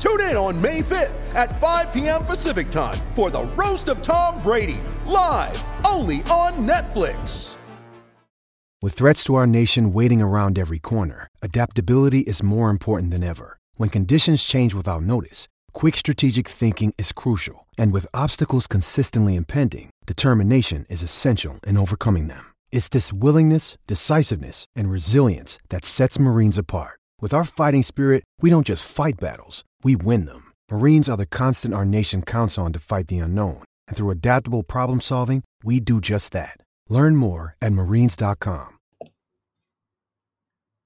Tune in on May 5th at 5 p.m. Pacific time for the Roast of Tom Brady, live only on Netflix. With threats to our nation waiting around every corner, adaptability is more important than ever. When conditions change without notice, quick strategic thinking is crucial. And with obstacles consistently impending, determination is essential in overcoming them. It's this willingness, decisiveness, and resilience that sets Marines apart. With our fighting spirit, we don't just fight battles, we win them. Marines are the constant our nation counts on to fight the unknown. And through adaptable problem solving, we do just that. Learn more at marines.com.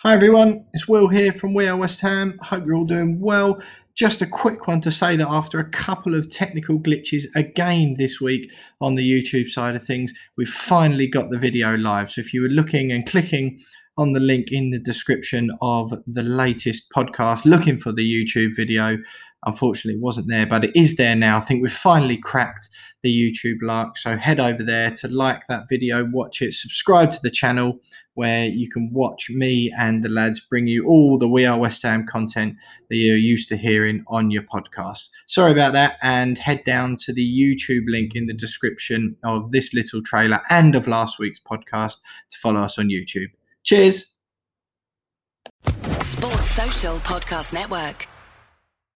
Hi everyone, it's Will here from We Are West Ham. Hope you're all doing well. Just a quick one to say that after a couple of technical glitches again this week on the YouTube side of things, we've finally got the video live. So if you were looking and clicking on the link in the description of the latest podcast, looking for the YouTube video, unfortunately it wasn't there, but it is there now. I think we've finally cracked the YouTube lark. So head over there to like that video, watch it, subscribe to the channel where you can watch me and the lads bring you all the We Are West Ham content that you're used to hearing on your podcast. Sorry about that, and head down to the YouTube link in the description of this little trailer and of last week's podcast to follow us on YouTube. Cheers. Sports Social Podcast Network.